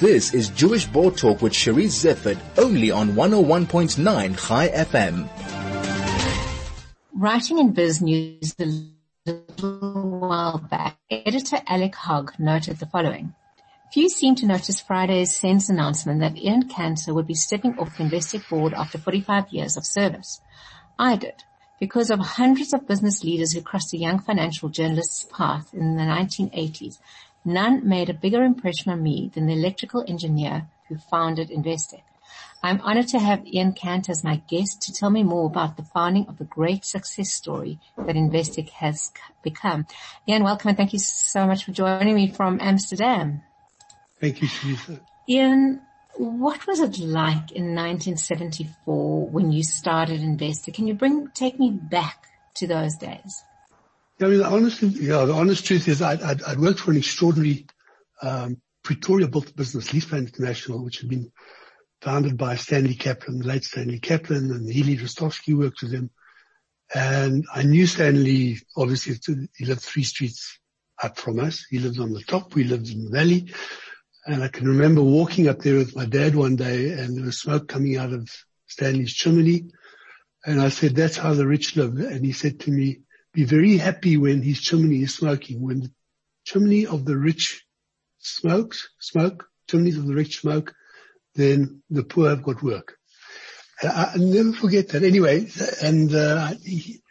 This is Jewish Board Talk with Charisse Zeifert, only on 101.9 Chai FM. Writing in Biz News a little while back, editor Alec Hogg noted the following. Few seem to notice Friday's SENS announcement that Ian Kantor would be stepping off the Investec board after 45 years of service. I did, because of hundreds of business leaders who crossed the young financial journalist's path in the 1980s None made a bigger impression on me than the electrical engineer who founded Investec. I'm honored to have Ian Kantor as my guest to tell me more about the founding of the great success story that Investec has become. Ian, welcome and thank you so much for joining me from Amsterdam. Thank you, Teresa. Ian, what was it like in 1974 when you started Investec? Can you bring, take me back to those days? I mean, the honest, yeah, the honest truth is I'd, I'd, I'd worked for an extraordinary, um, Pretoria built business, LeasePlan International, which had been founded by Stanley Kaplan, the late Stanley Kaplan and Healy Rostovsky worked with him. And I knew Stanley, obviously he lived three streets up from us. He lived on the top. We lived in the valley. And I can remember walking up there with my dad one day and there was smoke coming out of Stanley's chimney. And I said, that's how the rich live. And he said to me, be very happy when his chimney is smoking. When the chimney of the rich smokes, smoke, chimneys of the rich smoke, then the poor have got work. I, I never forget that. Anyway, and uh, he,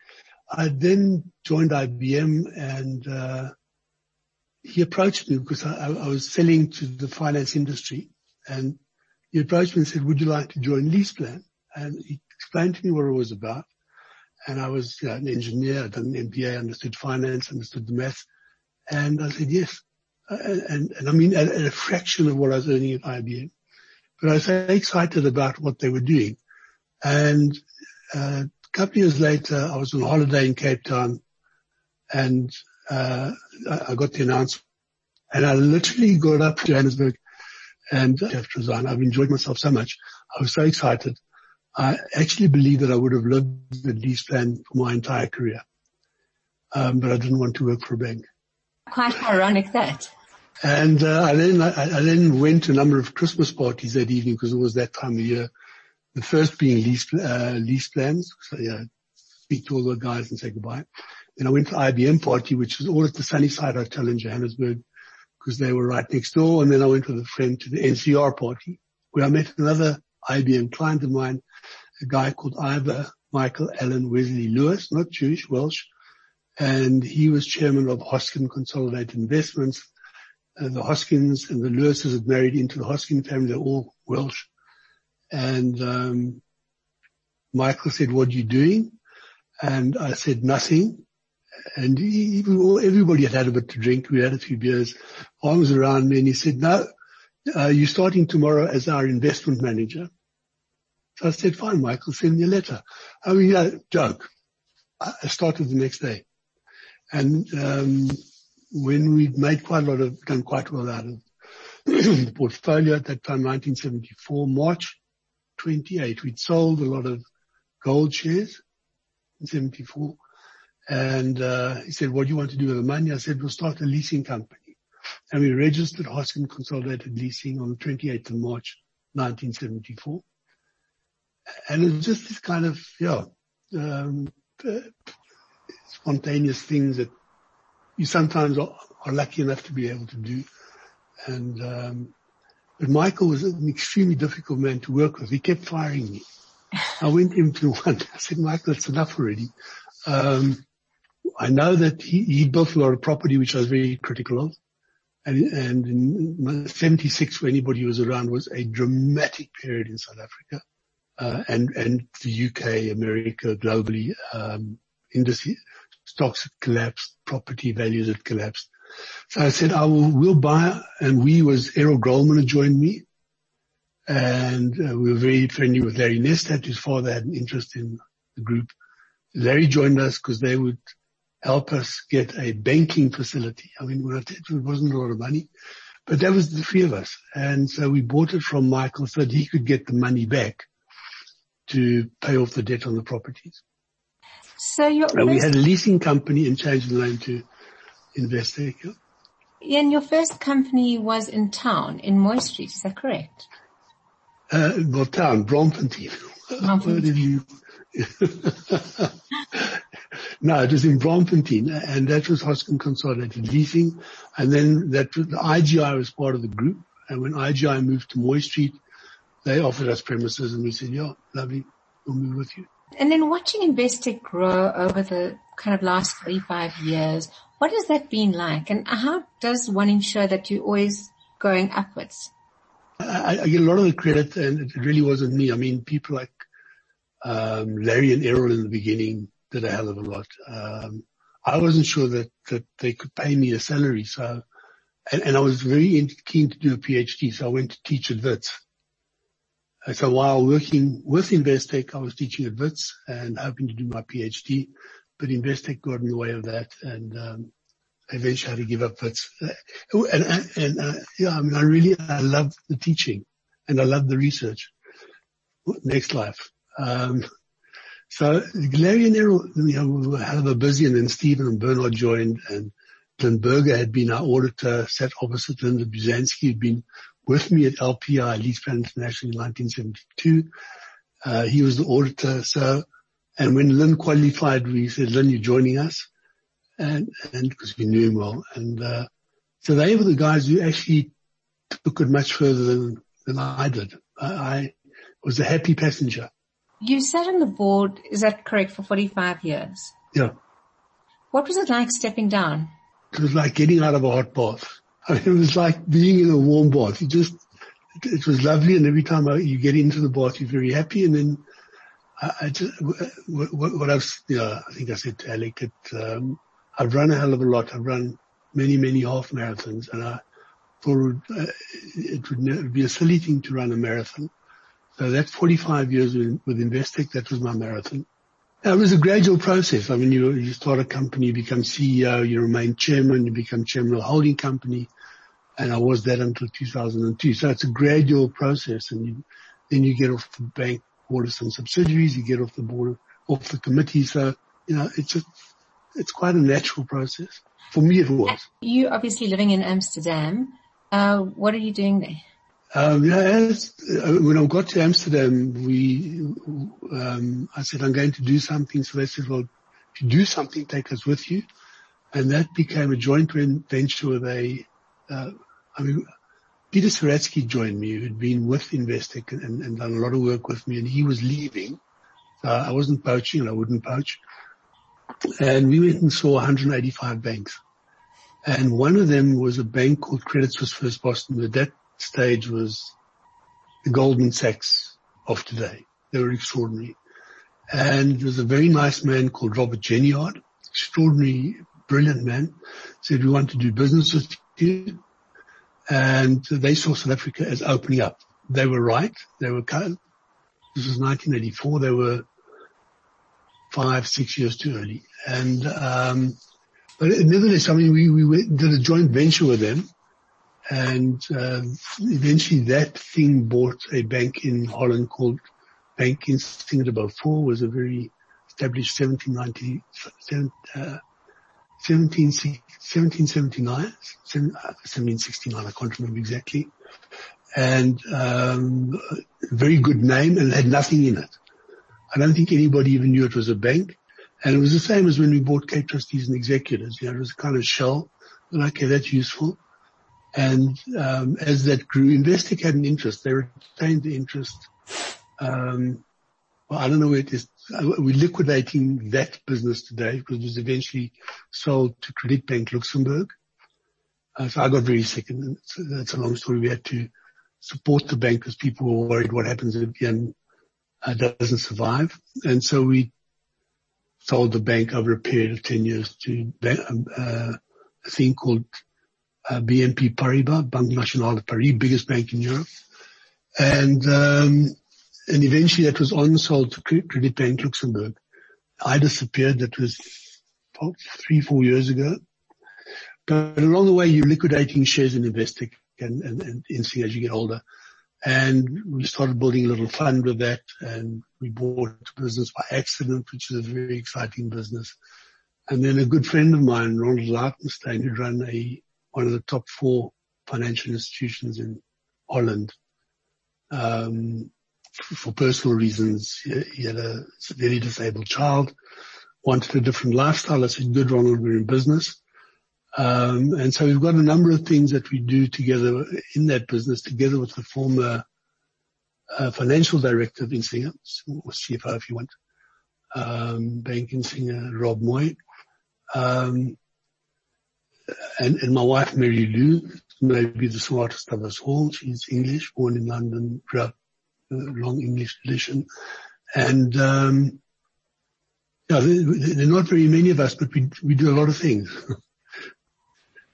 I then joined IBM and uh, he approached me because I, I, was selling to the finance industry and he approached me and said, would you like to join LeasePlan? And he explained to me what it was about and I was you know, an engineer, I'd done an MBA, understood finance, understood the math. And I said, yes. Uh, and, and I mean, at, at, a fraction of what I was earning at IBM. But I was very excited about what they were doing. And uh, a couple of years later, I was on holiday in Cape Town and uh, I got the announcement and I literally got up to Johannesburg and I have to resign. I've enjoyed myself so much. I was so excited. I actually believe that I would have lived the LeasePlan for my entire career. Um, but I didn't want to work for a bank. Quite ironic that. And uh, I then I, I, then went to a number of Christmas parties that evening because it was that time of year. The first being lease uh, LeasePlans. So yeah, speak to all the guys and say goodbye. Then I went to IBM party, which was all at the Sunnyside Hotel in Johannesburg because they were right next door. And then I went with a friend to the NCR party where I met another IBM client of mine a guy called Ivor Michael Allen Wesley Lewis, not Jewish, Welsh. And he was chairman of Hosken Consolidated Investments. The Hoskens and the Lewises had married into the Hosken family. They're all Welsh. And, um, Michael said, what are you doing? And I said, nothing. And he, everybody had had a bit to drink. We had a few beers, arms around me. And he said, no, uh, you're starting tomorrow as our investment manager. So I said, fine, Michael, send me a letter. I mean, yeah, joke. I started the next day. And, um, when we'd made quite a lot of, done quite well out of the portfolio at that time, 1974, March 28, we'd sold a lot of gold shares in 74. And, uh, he said, what do you want to do with the money? I said, we'll start a leasing company. And we registered Hosken Consolidated Leasing on the 28th of March, 1974 and it's just this kind of, yeah, um, uh, spontaneous things that you sometimes are, are, lucky enough to be able to do. And, um, but Michael was an extremely difficult man to work with. He kept firing me. I went to him to one. I said, Michael, it's enough already. Um, I know that he, he built a lot of property, which I was very critical of. And, and in 76, for anybody was around, was a dramatic period in South Africa and and the UK, America, globally, um, industry stocks had collapsed, property values had collapsed. So I said, I will, we'll buy, and we was Errol Goldman had joined me, and uh, we were very friendly with Larry Nestadt, whose father had an interest in the group. Larry joined us because they would help us get a banking facility. I mean, it wasn't a lot of money, but that was the three of us. And so we bought it from Michael so that he could get the money back to pay off the debt on the properties. So you we had a leasing company and changed the name to Investec. Ian, your first company was in town, in Mooi Street, is that correct? Uh, well, town, did you? no, it was in Braamfontein, and that was Hosken Consolidated Leasing, and then that the IGI was part of the group, and when IGI moved to Mooi Street, they offered us premises, and we said, "Yeah, lovely, we'll move with you." And then watching Investec grow over the kind of last 35 years, what has that been like? And how does one ensure that you're always going upwards? I, I, get a lot of the credit and it really wasn't me. I mean, people like, um, Larry and Errol in the beginning did a hell of a lot. Um, I wasn't sure that, that they could pay me a salary. So, and, and I was very keen to do a PhD. So I went to teach at Wits. So while working with Investec, I was teaching at Wits and hoping to do my PhD but Investec got in the way of that and, um, eventually had to give up. But, uh, yeah, I mean, I really, I love the teaching and I love the research. Next life. Um, so Larry and Errol, you know, we were hell of a busy and then Stephen and Bernard joined and Glyn Burger had been our auditor, sat opposite Linda Buzansky, had been with me at LPI, LeasePlan International in 1972. Uh, he was the auditor. So and when Lynn qualified, we said, Lynn, you're joining us. And, and because we knew him well. And, uh, so they were the guys who actually took it much further than, than I did. I, I was a happy passenger. You sat on the board, is that correct, for 45 years? Yeah. What was it like stepping down? It was like getting out of a hot bath. I mean, it was like being in a warm bath. You just, it, it was lovely and every time you get into the bath, you're very happy and then I, just, what, what I've, you know, I think I said to Alec, it, um, I've run a hell of a lot. I've run many, many half marathons and I thought uh, it would be a silly thing to run a marathon. So that's 45 years with, with Investec. That was my marathon. It was a gradual process. I mean, you, you start a company, you become CEO, you remain chairman, you become chairman of a holding company. And I was that until 2002. So it's a gradual process and you, then you get off the bank board of some subsidiaries, you get off the board, off the committee. So, you know, it's a, it's quite a natural process. For me, it was. You obviously living in Amsterdam. Uh, what are you doing there? Um, yeah, uh, when I got to Amsterdam, we, um, I said, I'm going to do something. So they said, well, if you do something, take us with you. And that became a joint venture with a, uh, I mean, Peter Seratsky joined me, who'd been with Investec and, and, done a lot of work with me, and he was leaving. I wasn't poaching, and I wouldn't poach. And we went and saw 185 banks. And one of them was a bank called Credit Suisse First Boston. At that stage was the Goldman Sachs of today. They were extraordinary. And there was a very nice man called Robert Ginyard, extraordinary, brilliant man, said, we want to do business with you and they saw South Africa as opening up. They were right. They were, kind. this was 1984. They were five, six years too early. And, um, but nevertheless, I mean, we, we did a joint venture with them and, uh, eventually that thing bought a bank in Holland called Bank Insinger de Beaufort was a very established 1790, uh, 1779, 1769, I can't remember exactly. And, um, very good name and had nothing in it. I don't think anybody even knew it was a bank. And it was the same as when we bought Cape Trustees and Executors. You know, it was a kind of shell. And okay, that's useful. And, um, as that grew, Investec had an interest. They retained the interest. Um, well, I don't know where it is we're liquidating that business today because it was eventually sold to Credit Bank Luxembourg. Uh, so I got very sick and that's a long story. We had to support the bank because people were worried what happens if Yen uh, doesn't survive. And so we sold the bank over a period of 10 years to uh, a thing called uh, BNP Paribas, Banque Nationale de Paris, biggest bank in Europe. And, um, and eventually that was on sold to Credit Bank Luxembourg. I disappeared. That was three, four years ago. But along the way, you're liquidating shares in Investec and, and, and insting as you get older. And we started building a little fund with that and we bought a business by accident, which is a very exciting business. And then a good friend of mine, Ronald Lautenstein, who ran a one of the top four financial institutions in Holland. Um, for personal reasons, he had a severely disabled child, wanted a different lifestyle. I said, good, Ronald, we're in business. Um, and so we've got a number of things that we do together in that business, together with the former uh, financial director of Insinger, or CFO if you want, um, Bank Insinger, Rob Moy. And, and my wife, Mary Lou, maybe the smartest of us all. She's English, born in London, grew up uh, long English tradition. And, um, yeah, there, there, are not very many of us, but we, we do a lot of things.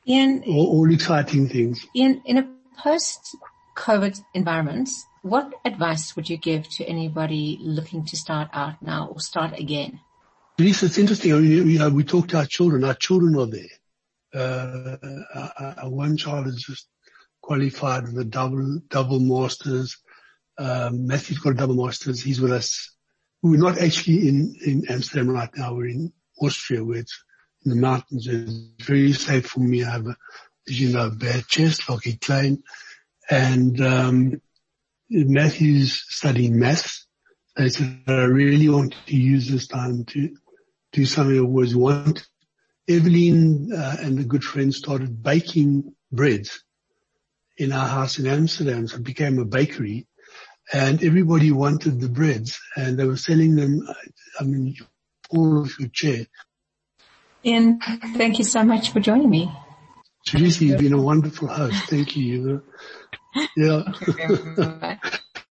Ian, all, all exciting things. Ian, in a post-COVID environment, what advice would you give to anybody looking to start out now or start again? Lisa, it's interesting. I mean, you know, we talk to our children. Our children are there. Uh, one child has just qualified with a double, double masters. Um, Matthew's got a double masters. He's with us. We're not actually in, in Amsterdam right now. We're in Austria where it's in the mountains. It's very safe for me. I have a, as you know, a bad chest, like a Klein. And, um, Matthew's studying maths. I said, I really want to use this time to do something I always wanted Evelyn uh, and a good friend started baking breads in our house in Amsterdam. So it became a bakery and everybody wanted the breads and they were selling them. I mean, all of your chair. Ian, thank you so much for joining me. Teresa, you've been a wonderful host. Thank you. Yeah.